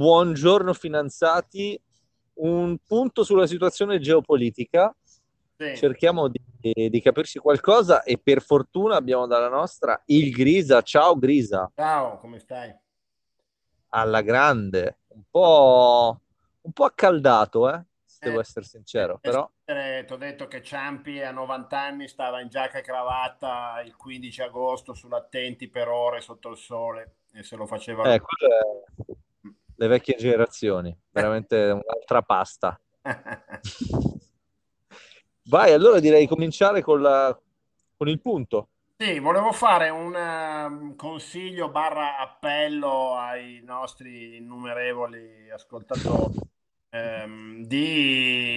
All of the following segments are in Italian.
buongiorno finanziati, un punto sulla situazione geopolitica. Sì. Cerchiamo di, di, capirci qualcosa e per fortuna abbiamo dalla nostra il Grisa. Ciao Grisa. Ciao, come stai? Alla grande, un po', un po accaldato, eh? Se devo eh, essere sincero, eh, però... Ti ho detto che Ciampi a 90 anni stava in giacca e cravatta il 15 agosto sull'attenti per ore sotto il sole e se lo faceva... Eh, le vecchie generazioni, veramente un'altra pasta. Vai, allora direi cominciare con, la, con il punto. Sì, volevo fare un uh, consiglio barra appello ai nostri innumerevoli ascoltatori um, di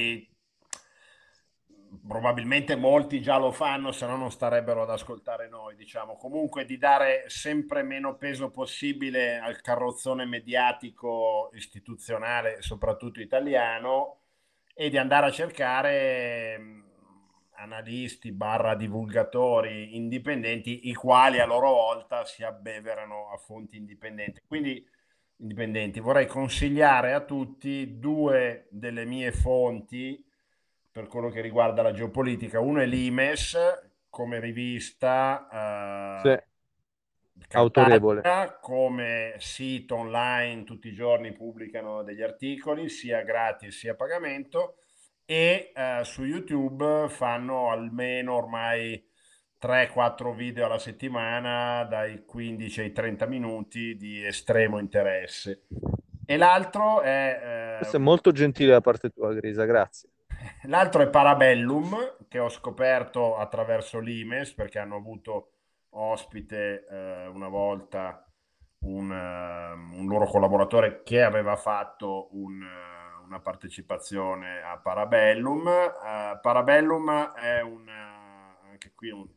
probabilmente molti già lo fanno, se no non starebbero ad ascoltare noi, diciamo. Comunque di dare sempre meno peso possibile al carrozzone mediatico istituzionale, soprattutto italiano, e di andare a cercare mm, analisti barra divulgatori indipendenti, i quali a loro volta si abbeverano a fonti indipendenti. Quindi indipendenti. Vorrei consigliare a tutti due delle mie fonti per quello che riguarda la geopolitica. Uno è l'Imes come rivista eh, autorevole, come sito online tutti i giorni pubblicano degli articoli sia gratis sia a pagamento e eh, su YouTube fanno almeno ormai 3-4 video alla settimana dai 15 ai 30 minuti di estremo interesse. E l'altro è... Eh, Questo è molto gentile da parte tua, Grisa, grazie. L'altro è Parabellum, che ho scoperto attraverso l'Imes, perché hanno avuto ospite eh, una volta un, uh, un, loro collaboratore che aveva fatto un, uh, una partecipazione a Parabellum. Uh, Parabellum è un, anche qui un,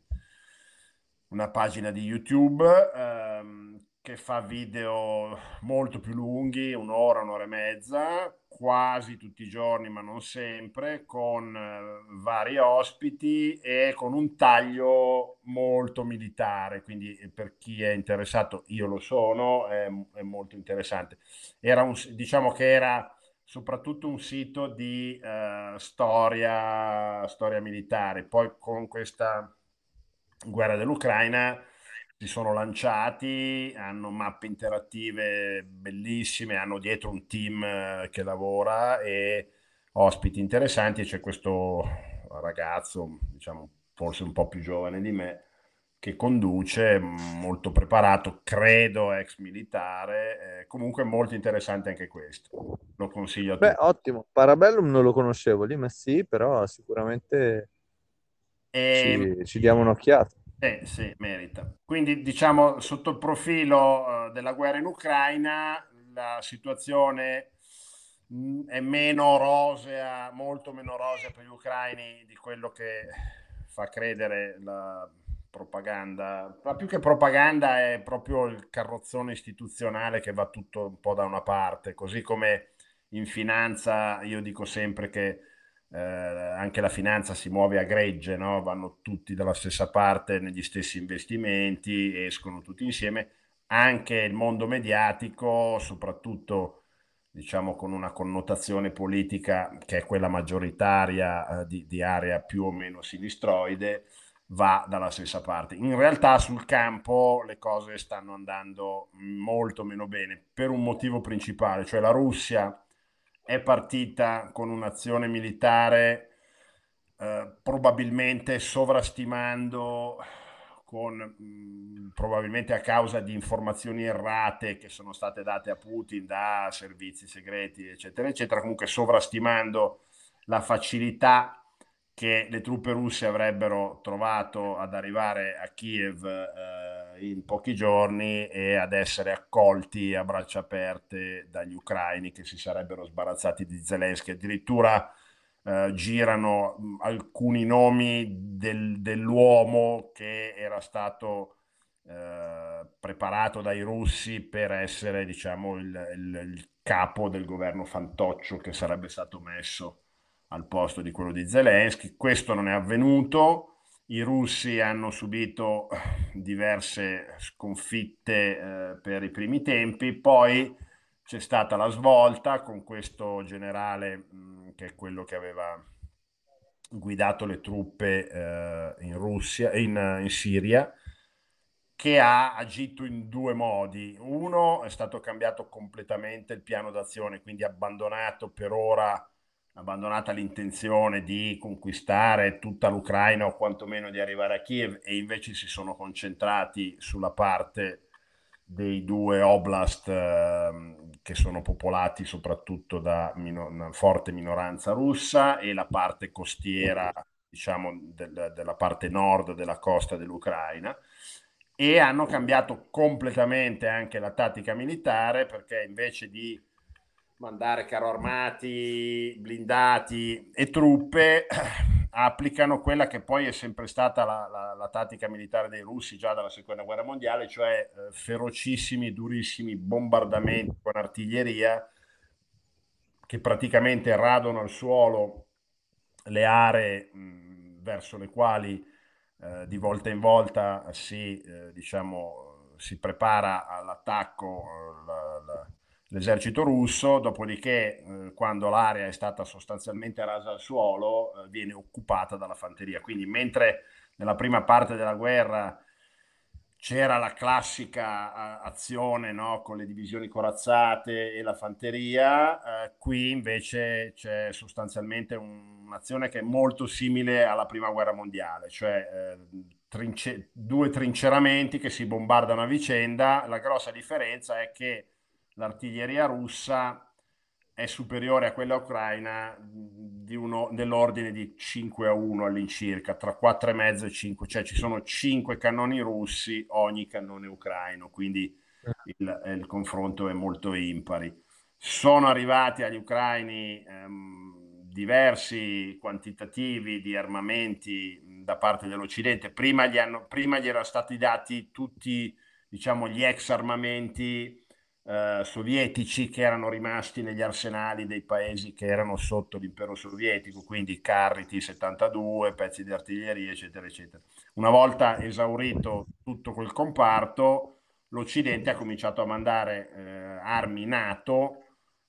una pagina di YouTube ehm, che fa video molto più lunghi, un'ora, un'ora e mezza, quasi tutti i giorni, ma non sempre, con eh, vari ospiti e con un taglio molto militare. Quindi eh, per chi è interessato, io lo sono, è, è molto interessante. Era un, diciamo che era soprattutto un sito di eh, storia, storia militare. Poi con questa guerra dell'Ucraina si sono lanciati, hanno mappe interattive bellissime, hanno dietro un team eh, che lavora e ospiti interessanti c'è questo ragazzo, diciamo forse un po' più giovane di me, che conduce, molto preparato, credo ex militare, eh, comunque molto interessante anche questo. Lo consiglio a tutti. Beh, ottimo. Parabellum non lo conoscevo, lì ma sì, però sicuramente e... ci, ci diamo un'occhiata. Eh, sì, merita. Quindi diciamo sotto il profilo uh, della guerra in Ucraina la situazione mm, è meno rosea, molto meno rosea per gli ucraini di quello che fa credere la propaganda. Ma più che propaganda è proprio il carrozzone istituzionale che va tutto un po' da una parte, così come in finanza io dico sempre che eh, anche la finanza si muove a gregge, no? vanno tutti dalla stessa parte negli stessi investimenti, escono tutti insieme. Anche il mondo mediatico, soprattutto diciamo con una connotazione politica che è quella maggioritaria eh, di, di area più o meno sinistroide, va dalla stessa parte. In realtà sul campo le cose stanno andando molto meno bene per un motivo principale, cioè la Russia è partita con un'azione militare eh, probabilmente sovrastimando con mm, probabilmente a causa di informazioni errate che sono state date a Putin da servizi segreti eccetera eccetera comunque sovrastimando la facilità che le truppe russe avrebbero trovato ad arrivare a Kiev eh, in pochi giorni e ad essere accolti a braccia aperte dagli ucraini che si sarebbero sbarazzati di Zelensky. Addirittura eh, girano alcuni nomi del, dell'uomo che era stato eh, preparato dai russi per essere diciamo, il, il, il capo del governo fantoccio che sarebbe stato messo al posto di quello di Zelensky. Questo non è avvenuto. I russi hanno subito diverse sconfitte eh, per i primi tempi, poi c'è stata la svolta con questo generale mh, che è quello che aveva guidato le truppe eh, in Russia, in, in Siria, che ha agito in due modi. Uno è stato cambiato completamente il piano d'azione, quindi abbandonato per ora, abbandonata l'intenzione di conquistare tutta l'Ucraina o quantomeno di arrivare a Kiev e invece si sono concentrati sulla parte dei due oblast eh, che sono popolati soprattutto da mino- una forte minoranza russa e la parte costiera, diciamo, del, della parte nord della costa dell'Ucraina. E hanno cambiato completamente anche la tattica militare perché invece di mandare carro armati, blindati e truppe, applicano quella che poi è sempre stata la, la, la tattica militare dei russi già dalla seconda guerra mondiale, cioè eh, ferocissimi, durissimi bombardamenti con artiglieria che praticamente radono al suolo le aree mh, verso le quali eh, di volta in volta si, eh, diciamo, si prepara all'attacco la, la, l'esercito russo, dopodiché eh, quando l'area è stata sostanzialmente rasa al suolo eh, viene occupata dalla fanteria. Quindi mentre nella prima parte della guerra c'era la classica azione no, con le divisioni corazzate e la fanteria, eh, qui invece c'è sostanzialmente un'azione che è molto simile alla prima guerra mondiale, cioè eh, trince- due trinceramenti che si bombardano a vicenda. La grossa differenza è che l'artiglieria russa è superiore a quella ucraina di uno, dell'ordine di 5 a 1 all'incirca, tra 4,5 e 5, cioè ci sono 5 cannoni russi ogni cannone ucraino, quindi il, il confronto è molto impari. Sono arrivati agli ucraini ehm, diversi quantitativi di armamenti da parte dell'Occidente, prima gli, hanno, prima gli erano stati dati tutti diciamo, gli ex armamenti eh, sovietici che erano rimasti negli arsenali dei paesi che erano sotto l'impero sovietico, quindi carri T-72, pezzi di artiglieria, eccetera, eccetera. Una volta esaurito tutto quel comparto, l'Occidente ha cominciato a mandare eh, armi NATO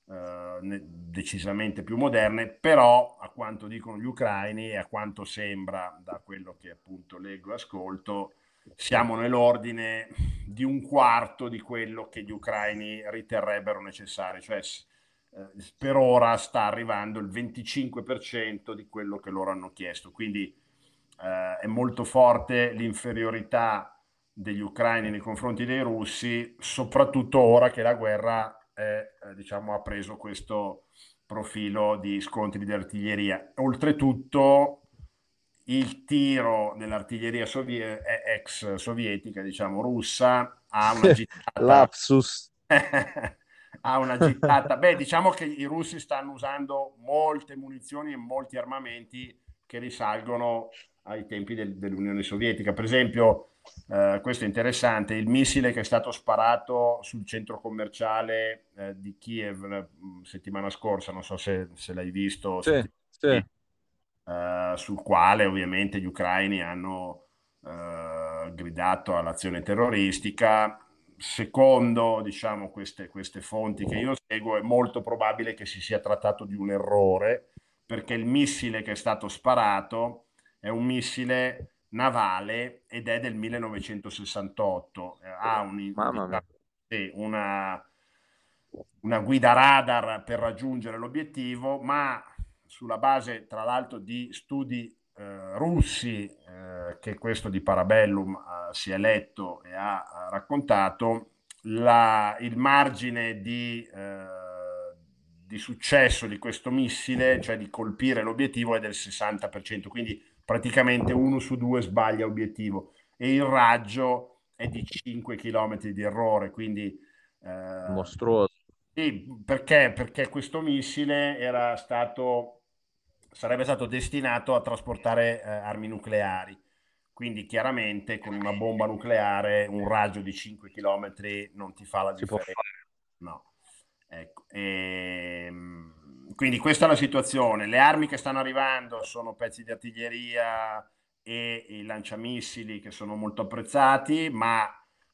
eh, decisamente più moderne, però a quanto dicono gli ucraini e a quanto sembra da quello che appunto leggo e ascolto, siamo nell'ordine di un quarto di quello che gli ucraini riterrebbero necessario, cioè eh, per ora sta arrivando il 25% di quello che loro hanno chiesto, quindi eh, è molto forte l'inferiorità degli ucraini nei confronti dei russi, soprattutto ora che la guerra è, eh, diciamo, ha preso questo profilo di scontri di artiglieria. Oltretutto il tiro dell'artiglieria sovie- ex sovietica, diciamo russa, ha una gittata... Lapsus. ha una gittata... Beh, diciamo che i russi stanno usando molte munizioni e molti armamenti che risalgono ai tempi del, dell'Unione Sovietica. Per esempio, eh, questo è interessante, il missile che è stato sparato sul centro commerciale eh, di Kiev la mm, settimana scorsa, non so se, se l'hai visto. Sì, sì eh, sul quale ovviamente gli ucraini hanno eh, gridato all'azione terroristica. Secondo diciamo, queste, queste fonti che io seguo, è molto probabile che si sia trattato di un errore perché il missile che è stato sparato è un missile navale ed è del 1968. Ha un, una, una guida radar per raggiungere l'obiettivo, ma sulla base tra l'altro di studi eh, russi eh, che questo di Parabellum eh, si è letto e ha, raccontato, la, il margine di, eh, di, successo di questo missile, cioè di colpire l'obiettivo, è del 60%, quindi praticamente uno su due sbaglia obiettivo e il raggio è di 5 km di errore, quindi... Eh, Mostruoso. Sì, perché? Perché questo missile era stato sarebbe stato destinato a trasportare eh, armi nucleari. Quindi chiaramente con una bomba nucleare un raggio di 5 km non ti fa la si differenza. No. Ecco. E, ehm, quindi questa è la situazione. Le armi che stanno arrivando sono pezzi di artiglieria e i lanciamissili che sono molto apprezzati, ma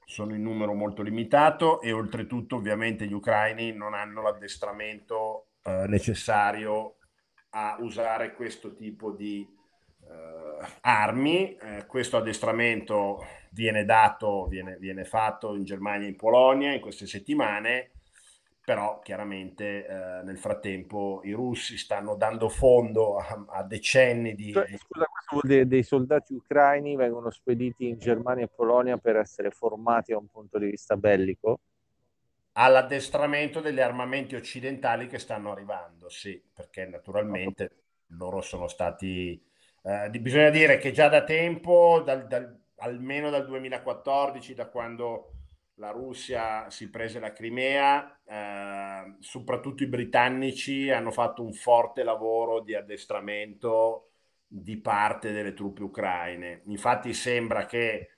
sono in numero molto limitato e oltretutto ovviamente gli ucraini non hanno l'addestramento eh, necessario a usare questo tipo di eh, armi. Eh, questo addestramento viene dato, viene, viene fatto in Germania e in Polonia in queste settimane però chiaramente eh, nel frattempo i russi stanno dando fondo a, a decenni di... Cioè, scusa, dei, dei soldati ucraini vengono spediti in Germania e Polonia per essere formati da un punto di vista bellico? All'addestramento degli armamenti occidentali che stanno arrivando, sì, perché naturalmente loro sono stati... Eh, bisogna dire che già da tempo, dal, dal, almeno dal 2014, da quando la Russia si prese la Crimea, eh, soprattutto i britannici hanno fatto un forte lavoro di addestramento di parte delle truppe ucraine. Infatti sembra che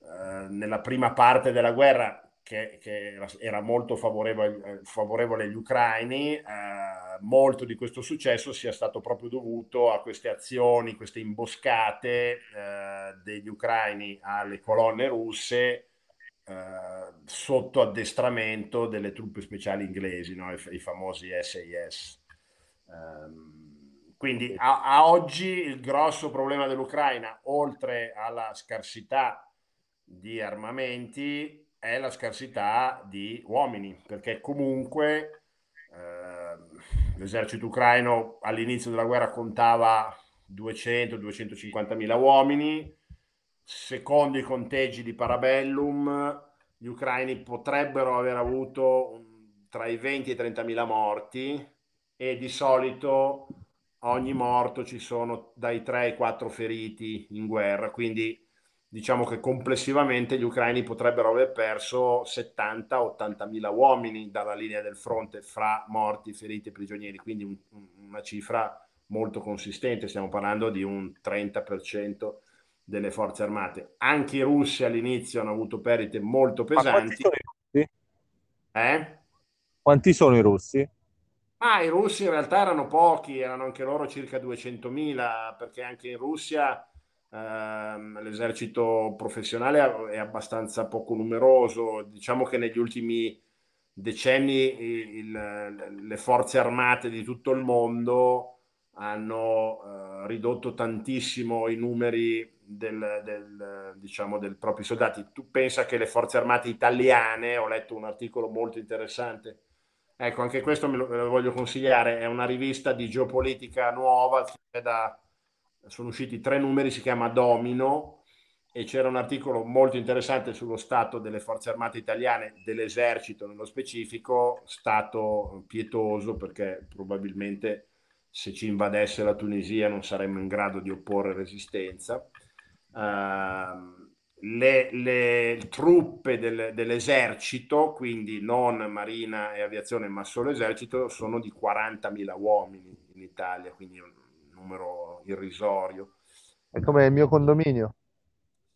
eh, nella prima parte della guerra, che, che era molto favorevole, favorevole agli ucraini, eh, molto di questo successo sia stato proprio dovuto a queste azioni, queste imboscate eh, degli ucraini alle colonne russe eh, sotto addestramento delle truppe speciali inglesi, no? I, i, famosi SAS. Ehm, quindi a, a, oggi il grosso problema dell'Ucraina, oltre alla scarsità di armamenti, è la scarsità di uomini, perché comunque eh, l'esercito ucraino all'inizio della guerra contava 200-250 mila uomini, secondo i conteggi di Parabellum, gli ucraini potrebbero aver avuto tra i 20 e i 30 mila morti e di solito ogni morto ci sono dai 3 ai 4 feriti in guerra, quindi diciamo che complessivamente gli ucraini potrebbero aver perso 70-80 mila uomini dalla linea del fronte fra morti, feriti e prigionieri, quindi un, una cifra molto consistente, stiamo parlando di un 30% delle forze armate. Anche i russi all'inizio hanno avuto perdite molto pesanti. Quanti sono, eh? quanti sono i russi? Ah, i russi in realtà erano pochi, erano anche loro circa 200.000, perché anche in Russia l'esercito professionale è abbastanza poco numeroso. Diciamo che negli ultimi decenni il, le forze armate di tutto il mondo hanno eh, ridotto tantissimo i numeri del, del, diciamo, del propri soldati. Tu pensa che le forze armate italiane, ho letto un articolo molto interessante, ecco anche questo me lo, me lo voglio consigliare, è una rivista di geopolitica nuova, da, sono usciti tre numeri, si chiama Domino e c'era un articolo molto interessante sullo stato delle forze armate italiane, dell'esercito nello specifico, stato pietoso perché probabilmente se ci invadesse la Tunisia non saremmo in grado di opporre resistenza. Uh, le, le, truppe del, dell'esercito, quindi non marina e aviazione, ma solo esercito, sono di 40.000 uomini in Italia, quindi numero irrisorio. È come il mio condominio.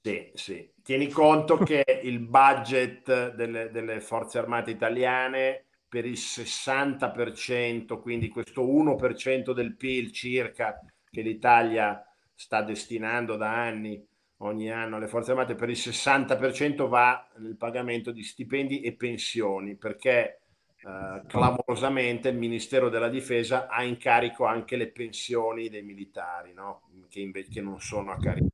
Sì, sì. Tieni conto che il budget delle, delle forze armate italiane per il 60%, quindi questo 1% del PIL circa che l'Italia sta destinando da anni ogni anno alle forze armate, per il 60% va nel pagamento di stipendi e pensioni, perché eh, clamorosamente il Ministero della Difesa ha in carico anche le pensioni dei militari, no? che invece non sono a carico.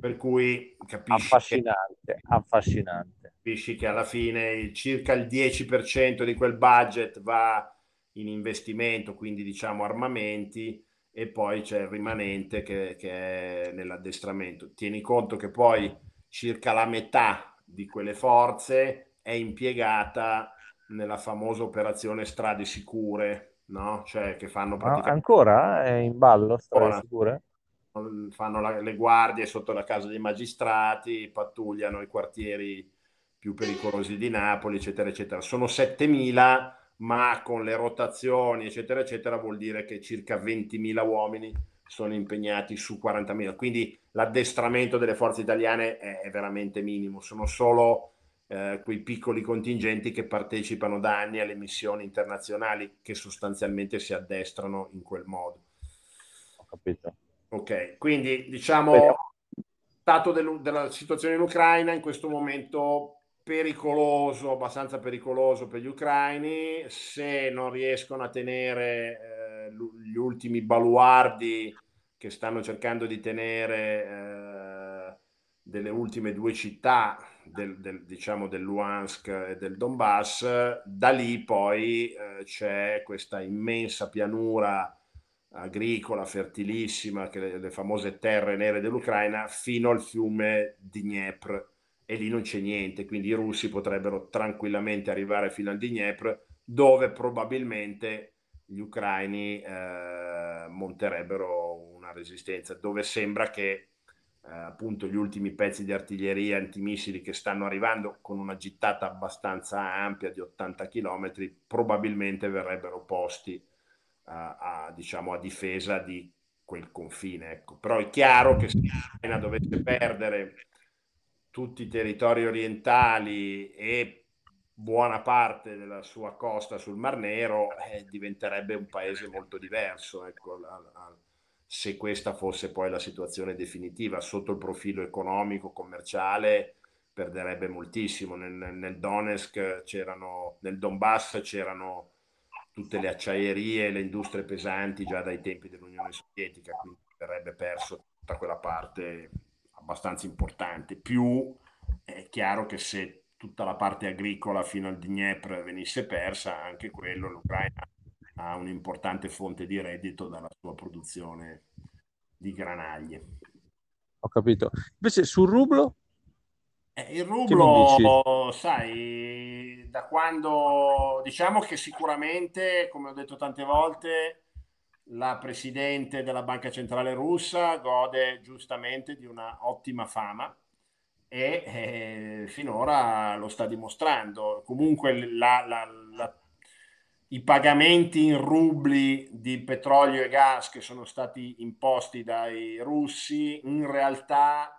Per cui capisci affascinante, che, affascinante. Capisci che alla fine circa il 10% di quel budget va in investimento, quindi diciamo armamenti, e poi c'è il rimanente che, che è nell'addestramento. Tieni conto che poi circa la metà di quelle forze è impiegata nella famosa operazione strade sicure, no? Cioè che fanno praticamente... ancora è in ballo strade Ora, sicure? Fanno la, le guardie sotto la casa dei magistrati, pattugliano i quartieri più pericolosi di Napoli, eccetera, eccetera. Sono 7000 ma con le rotazioni, eccetera, eccetera, vuol dire che circa 20.000 uomini sono impegnati su 40.000. Quindi l'addestramento delle forze italiane è, è veramente minimo, sono solo eh, quei piccoli contingenti che partecipano da anni alle missioni internazionali che sostanzialmente si addestrano in quel modo. Ho capito. Ok, quindi diciamo stato del, della situazione in Ucraina in questo momento pericoloso, abbastanza pericoloso per gli ucraini, se non riescono a tenere eh, gli ultimi baluardi che stanno cercando di tenere eh, delle ultime due città del, del, diciamo del Luhansk e del Donbass, da lì poi eh, c'è questa immensa pianura agricola fertilissima, che le, le famose terre nere dell'Ucraina, fino al fiume Dnepr e lì non c'è niente, quindi i russi potrebbero tranquillamente arrivare fino al Dnepr, dove probabilmente gli ucraini eh, monterebbero una resistenza, dove sembra che eh, appunto gli ultimi pezzi di artiglieria antimissili che stanno arrivando con una gittata abbastanza ampia di 80 km probabilmente verrebbero posti a, a, diciamo, a difesa di quel confine. Ecco. Però è chiaro che se l'Ucraina dovesse perdere tutti i territori orientali e buona parte della sua costa sul Mar Nero, eh, diventerebbe un paese molto diverso. Ecco, la, la, se questa fosse poi la situazione definitiva sotto il profilo economico, commerciale, perderebbe moltissimo. Nel, nel Donetsk c'erano, nel Donbass c'erano tutte le acciaierie le industrie pesanti già dai tempi dell'Unione Sovietica, quindi verrebbe perso tutta quella parte abbastanza importante. Più è chiaro che se tutta la parte agricola fino al Dnepr venisse persa, anche quello l'Ucraina ha un'importante fonte di reddito dalla sua produzione di granaglie. Ho capito. Invece sul rublo? Eh, il rublo, sai, da quando diciamo che sicuramente, come ho detto tante volte, la presidente della Banca Centrale Russa gode giustamente di una ottima fama e eh, finora lo sta dimostrando. Comunque la, la, la, i pagamenti in rubli di petrolio e gas che sono stati imposti dai russi in realtà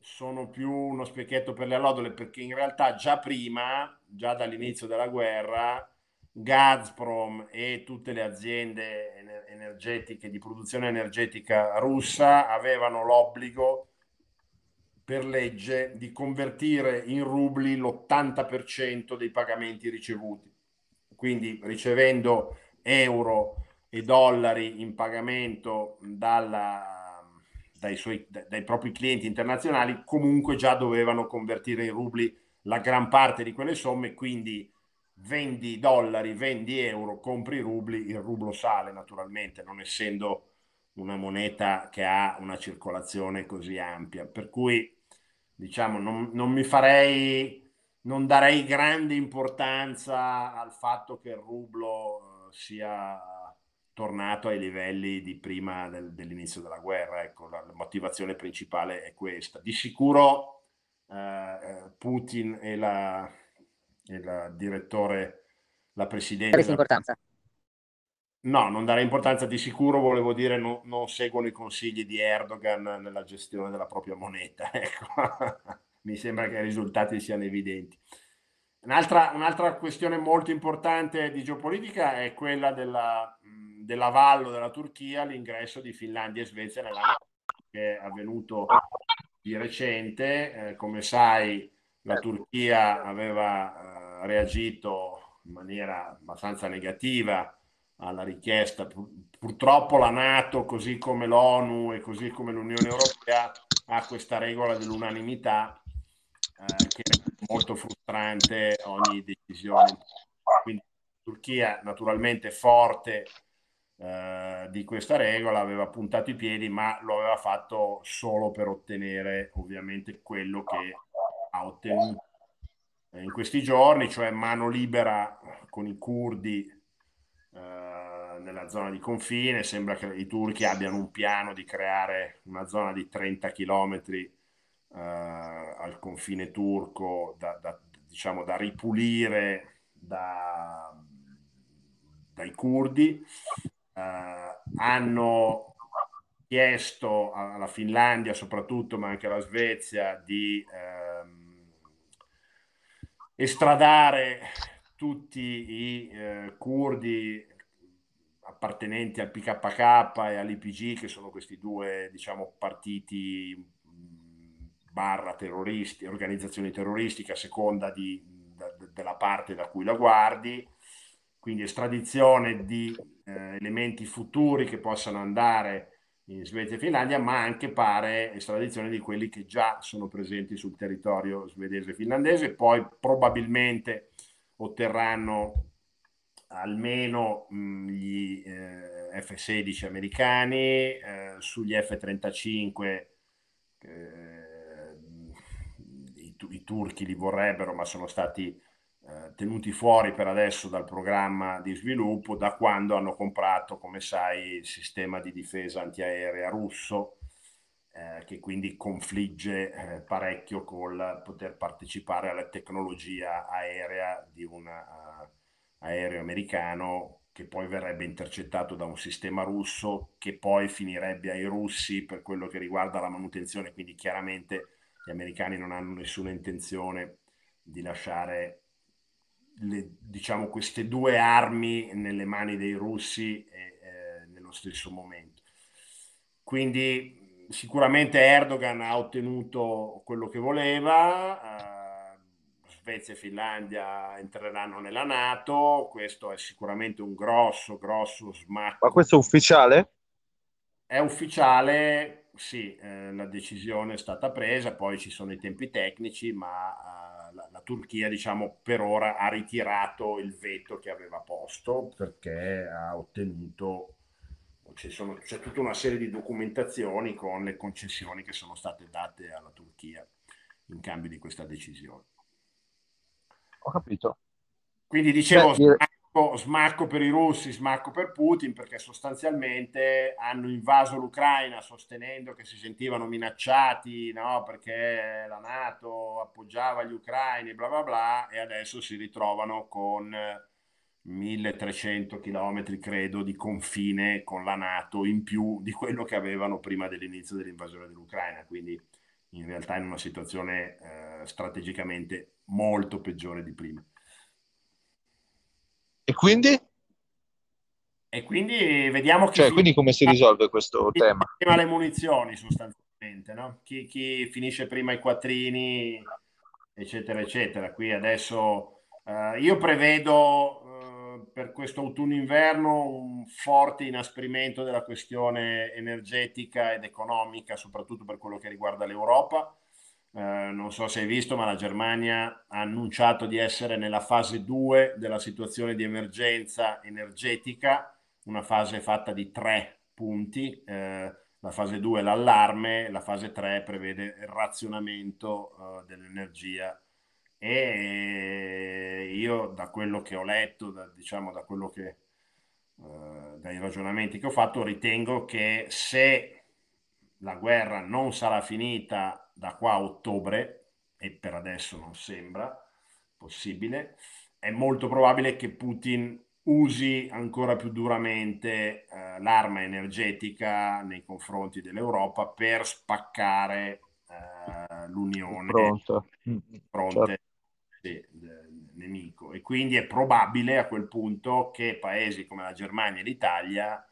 sono più uno specchietto per le allodole perché in realtà già prima, già dall'inizio della guerra, Gazprom e tutte le aziende energetiche di produzione energetica russa avevano l'obbligo per legge di convertire in rubli l'80% dei pagamenti ricevuti. Quindi ricevendo euro e dollari in pagamento dalla dai, suoi, dai propri clienti internazionali, comunque già dovevano convertire in rubli la gran parte di quelle somme, quindi vendi dollari, vendi euro, compri rubli, il rublo sale naturalmente, non essendo una moneta che ha una circolazione così ampia. Per cui, diciamo, non, non mi farei, non darei grande importanza al fatto che il rublo eh, sia tornato ai livelli di prima del, dell'inizio della guerra. Ecco, la, la, motivazione principale è questa. Di sicuro eh, eh Putin e la, e la direttore, la presidente... importanza? No, non dare importanza di sicuro, volevo dire no, non seguono i consigli di Erdogan nella gestione della propria moneta. Ecco. Mi sembra che i risultati siano evidenti. Un'altra, un'altra questione molto importante di geopolitica è quella della, dell'avallo della Turchia all'ingresso di Finlandia e Svezia nella che è avvenuto di recente. Eh, come sai, la Turchia aveva eh, reagito in maniera abbastanza negativa alla richiesta. Purtroppo la Nato, così come l'ONU e così come l'Unione Europea, ha questa regola dell'unanimità eh, che è molto frustrante ogni decisione. Quindi Turchia naturalmente forte eh, di questa regola aveva puntato i piedi, ma lo aveva fatto solo per ottenere ovviamente quello che ha ottenuto in questi giorni, cioè mano libera con i curdi eh, nella zona di confine. Sembra che i turchi abbiano un piano di creare una zona di 30 km eh, al confine turco da, da, diciamo, da ripulire da, dai curdi. Eh, hanno chiesto alla Finlandia soprattutto, ma anche alla Svezia, di ehm, estradare tutti i eh, curdi appartenenti al PKK e all'IPG, che sono questi due diciamo, partiti barra terroristi, organizzazioni terroristiche a seconda di, da, della parte da cui la guardi, quindi estradizione di eh, elementi futuri che possano andare in Svezia e Finlandia, ma anche pare estradizione di quelli che già sono presenti sul territorio svedese e finlandese, poi probabilmente otterranno almeno mh, gli eh, F-16 americani, eh, sugli F-35 eh, turchi li vorrebbero, ma sono stati eh, tenuti fuori per adesso dal programma di sviluppo da quando hanno comprato, come sai, il sistema di difesa antiaerea russo. Eh, che quindi confligge eh, parecchio col poter partecipare alla tecnologia aerea di un uh, aereo americano che poi verrebbe intercettato da un sistema russo che poi finirebbe ai russi per quello che riguarda la manutenzione, quindi chiaramente gli americani non hanno nessuna intenzione di lasciare le, diciamo, queste due armi nelle mani dei russi e, eh, nello stesso momento. Quindi sicuramente Erdogan ha ottenuto quello che voleva. Eh, Svezia e Finlandia entreranno nella Nato, questo è sicuramente un grosso, grosso smacco. Ma questo è ufficiale? È ufficiale, sì, eh, la decisione è stata presa, poi ci sono i tempi tecnici, ma eh, la, la, Turchia, diciamo, per ora ha ritirato il veto che aveva posto perché ha ottenuto, sono, c'è tutta una serie di documentazioni con le concessioni che sono state date alla Turchia in cambio di questa decisione. Ho capito. Quindi dicevo, Beh, smacco, per i russi, smacco per Putin, perché sostanzialmente hanno invaso l'Ucraina sostenendo che si sentivano minacciati, no? perché la Nato appoggiava gli ucraini, bla bla bla, e adesso si ritrovano con 1300 km, credo, di confine con la Nato in più di quello che avevano prima dell'inizio dell'invasione dell'Ucraina. Quindi in realtà in una situazione eh, strategicamente molto peggiore di prima. E quindi? E quindi vediamo che... Cioè, quindi come si risolve questo tema? Prima le munizioni sostanzialmente, no? Chi, chi, finisce prima i quattrini, eccetera, eccetera. Qui adesso uh, io prevedo uh, per questo autunno-inverno un forte inasprimento della questione energetica ed economica, soprattutto per quello che riguarda l'Europa eh, non so se hai visto, ma la Germania ha annunciato di essere nella fase 2 della situazione di emergenza energetica, una fase fatta di tre punti. Eh, la fase 2 è l'allarme, la fase 3 prevede il razionamento eh, dell'energia. E io, da quello che ho letto, da, diciamo da quello che eh, dai ragionamenti che ho fatto, ritengo che se la guerra non sarà finita da qua a ottobre, e per adesso non sembra possibile, è molto probabile che Putin usi ancora più duramente eh, l'arma energetica nei confronti dell'Europa per spaccare eh, l'Unione Pronto. fronte certo. sì, del nemico. E quindi è probabile a quel punto che paesi come la Germania e l'Italia,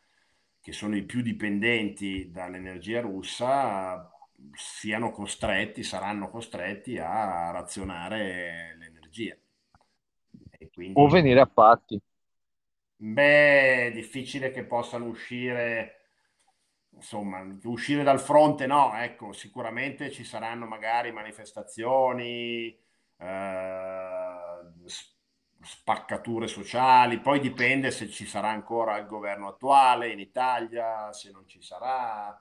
che sono i più dipendenti dall'energia russa, siano costretti, saranno costretti a razionare l'energia. Quindi, o venire a patti. Beh, è difficile che possano uscire, insomma, uscire dal fronte no, ecco, sicuramente ci saranno magari manifestazioni, eh, spaccature sociali, poi dipende se ci sarà ancora il governo attuale in Italia, se non ci sarà,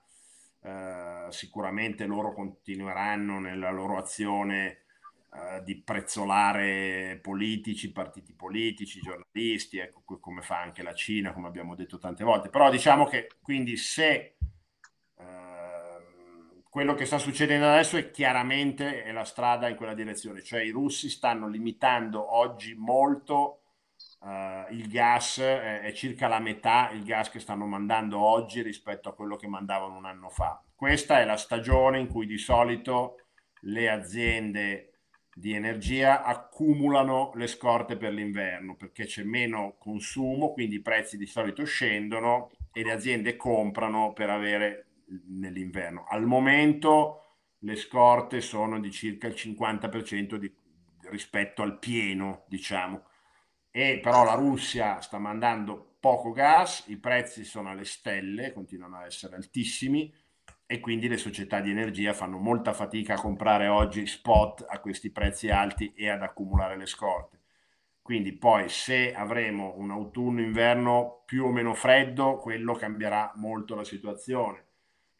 eh, sicuramente loro continueranno nella loro azione eh, di prezzolare politici, partiti politici, giornalisti, ecco come fa anche la Cina, come abbiamo detto tante volte. Però diciamo che quindi se ehm, quello che sta succedendo adesso è chiaramente è la strada in quella direzione, cioè i russi stanno limitando oggi molto Uh, il gas è, è, circa la metà il gas che stanno mandando oggi rispetto a quello che mandavano un anno fa. Questa è la stagione in cui di solito le aziende di energia accumulano le scorte per l'inverno perché c'è meno consumo, quindi i prezzi di solito scendono e le aziende comprano per avere nell'inverno. Al momento le scorte sono di circa il 50% di, rispetto al pieno, diciamo. E però la Russia sta mandando poco gas, i prezzi sono alle stelle, continuano a essere altissimi e quindi le società di energia fanno molta fatica a comprare oggi spot a questi prezzi alti e ad accumulare le scorte. Quindi poi se avremo un autunno-inverno più o meno freddo, quello cambierà molto la situazione.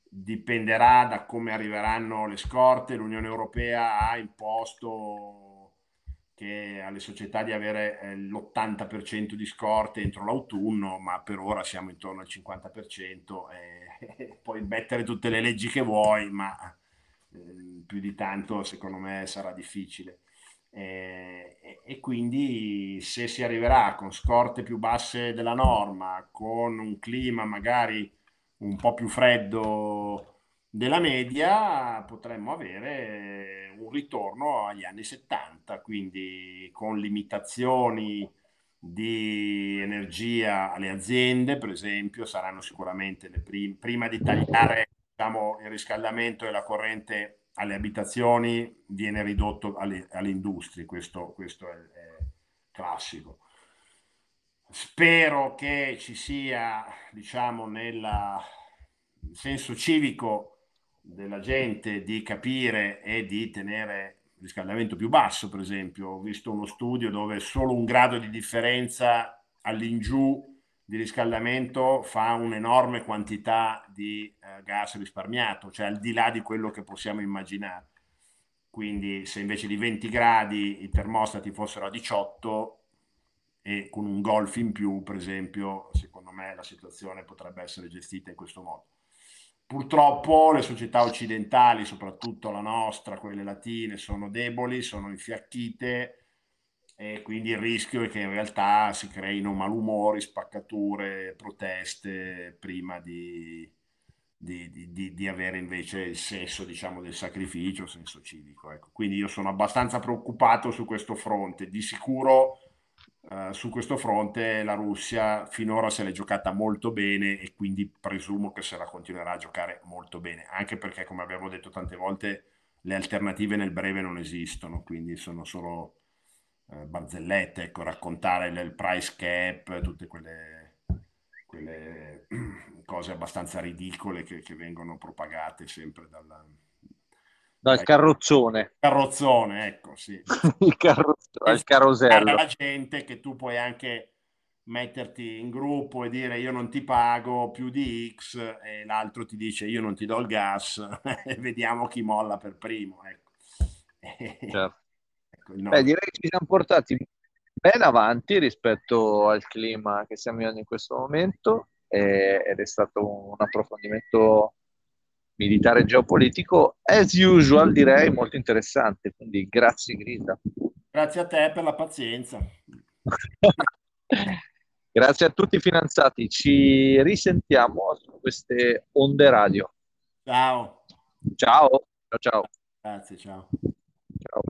Dipenderà da come arriveranno le scorte. L'Unione Europea ha imposto che alle società di avere eh, l'80% di scorte entro l'autunno, ma per ora siamo intorno al 50% e puoi mettere tutte le leggi che vuoi, ma eh, più di tanto secondo me sarà difficile. E, e, quindi se si arriverà con scorte più basse della norma, con un clima magari un po' più freddo della media, potremmo avere un ritorno agli anni 70, quindi con limitazioni di energia alle aziende, per esempio, saranno sicuramente le prime, prima di tagliare diciamo, il riscaldamento e la corrente alle abitazioni viene ridotto alle, alle industrie, questo, questo è, è, classico. Spero che ci sia, diciamo, nel senso civico della gente di capire e di tenere riscaldamento più basso, per esempio. Ho visto uno studio dove solo un grado di differenza all'ingiù di riscaldamento fa un'enorme quantità di eh, gas risparmiato, cioè al di là di quello che possiamo immaginare. Quindi se invece di 20 gradi i termostati fossero a 18 e con un golf in più, per esempio, secondo me la situazione potrebbe essere gestita in questo modo. Purtroppo le società occidentali, soprattutto la nostra, quelle latine, sono deboli, sono infiacchite, e quindi il rischio è che in realtà si creino malumori, spaccature, proteste prima di, di, di, di avere invece il senso diciamo, del sacrificio, il senso civico. Ecco. Quindi io sono abbastanza preoccupato su questo fronte. Di sicuro uh, su questo fronte la Russia finora se l'è giocata molto bene e quindi presumo che se la continuerà a giocare molto bene, anche perché come abbiamo detto tante volte le alternative nel breve non esistono, quindi sono solo eh, barzellette, ecco, raccontare il price cap, tutte quelle, quelle cose abbastanza ridicole che, che, vengono propagate sempre dalla, dal carrozzone. Carrozzone, ecco, sì. il, carrozzone, il carosello. La gente che tu puoi anche metterti in gruppo e dire io non ti pago più di X e l'altro ti dice io non ti do il gas e vediamo chi molla per primo. Ecco. Certo. Ecco, no. Beh, direi che ci siamo portati ben avanti rispetto al clima che stiamo vivendo in questo momento ed è stato un approfondimento militare geopolitico as usual direi molto interessante quindi grazie Grisa. Grazie a te per la pazienza. Grazie a tutti i finanziati ci risentiamo su queste onde radio. Ciao. Ciao ciao ciao. Grazie ciao. Ciao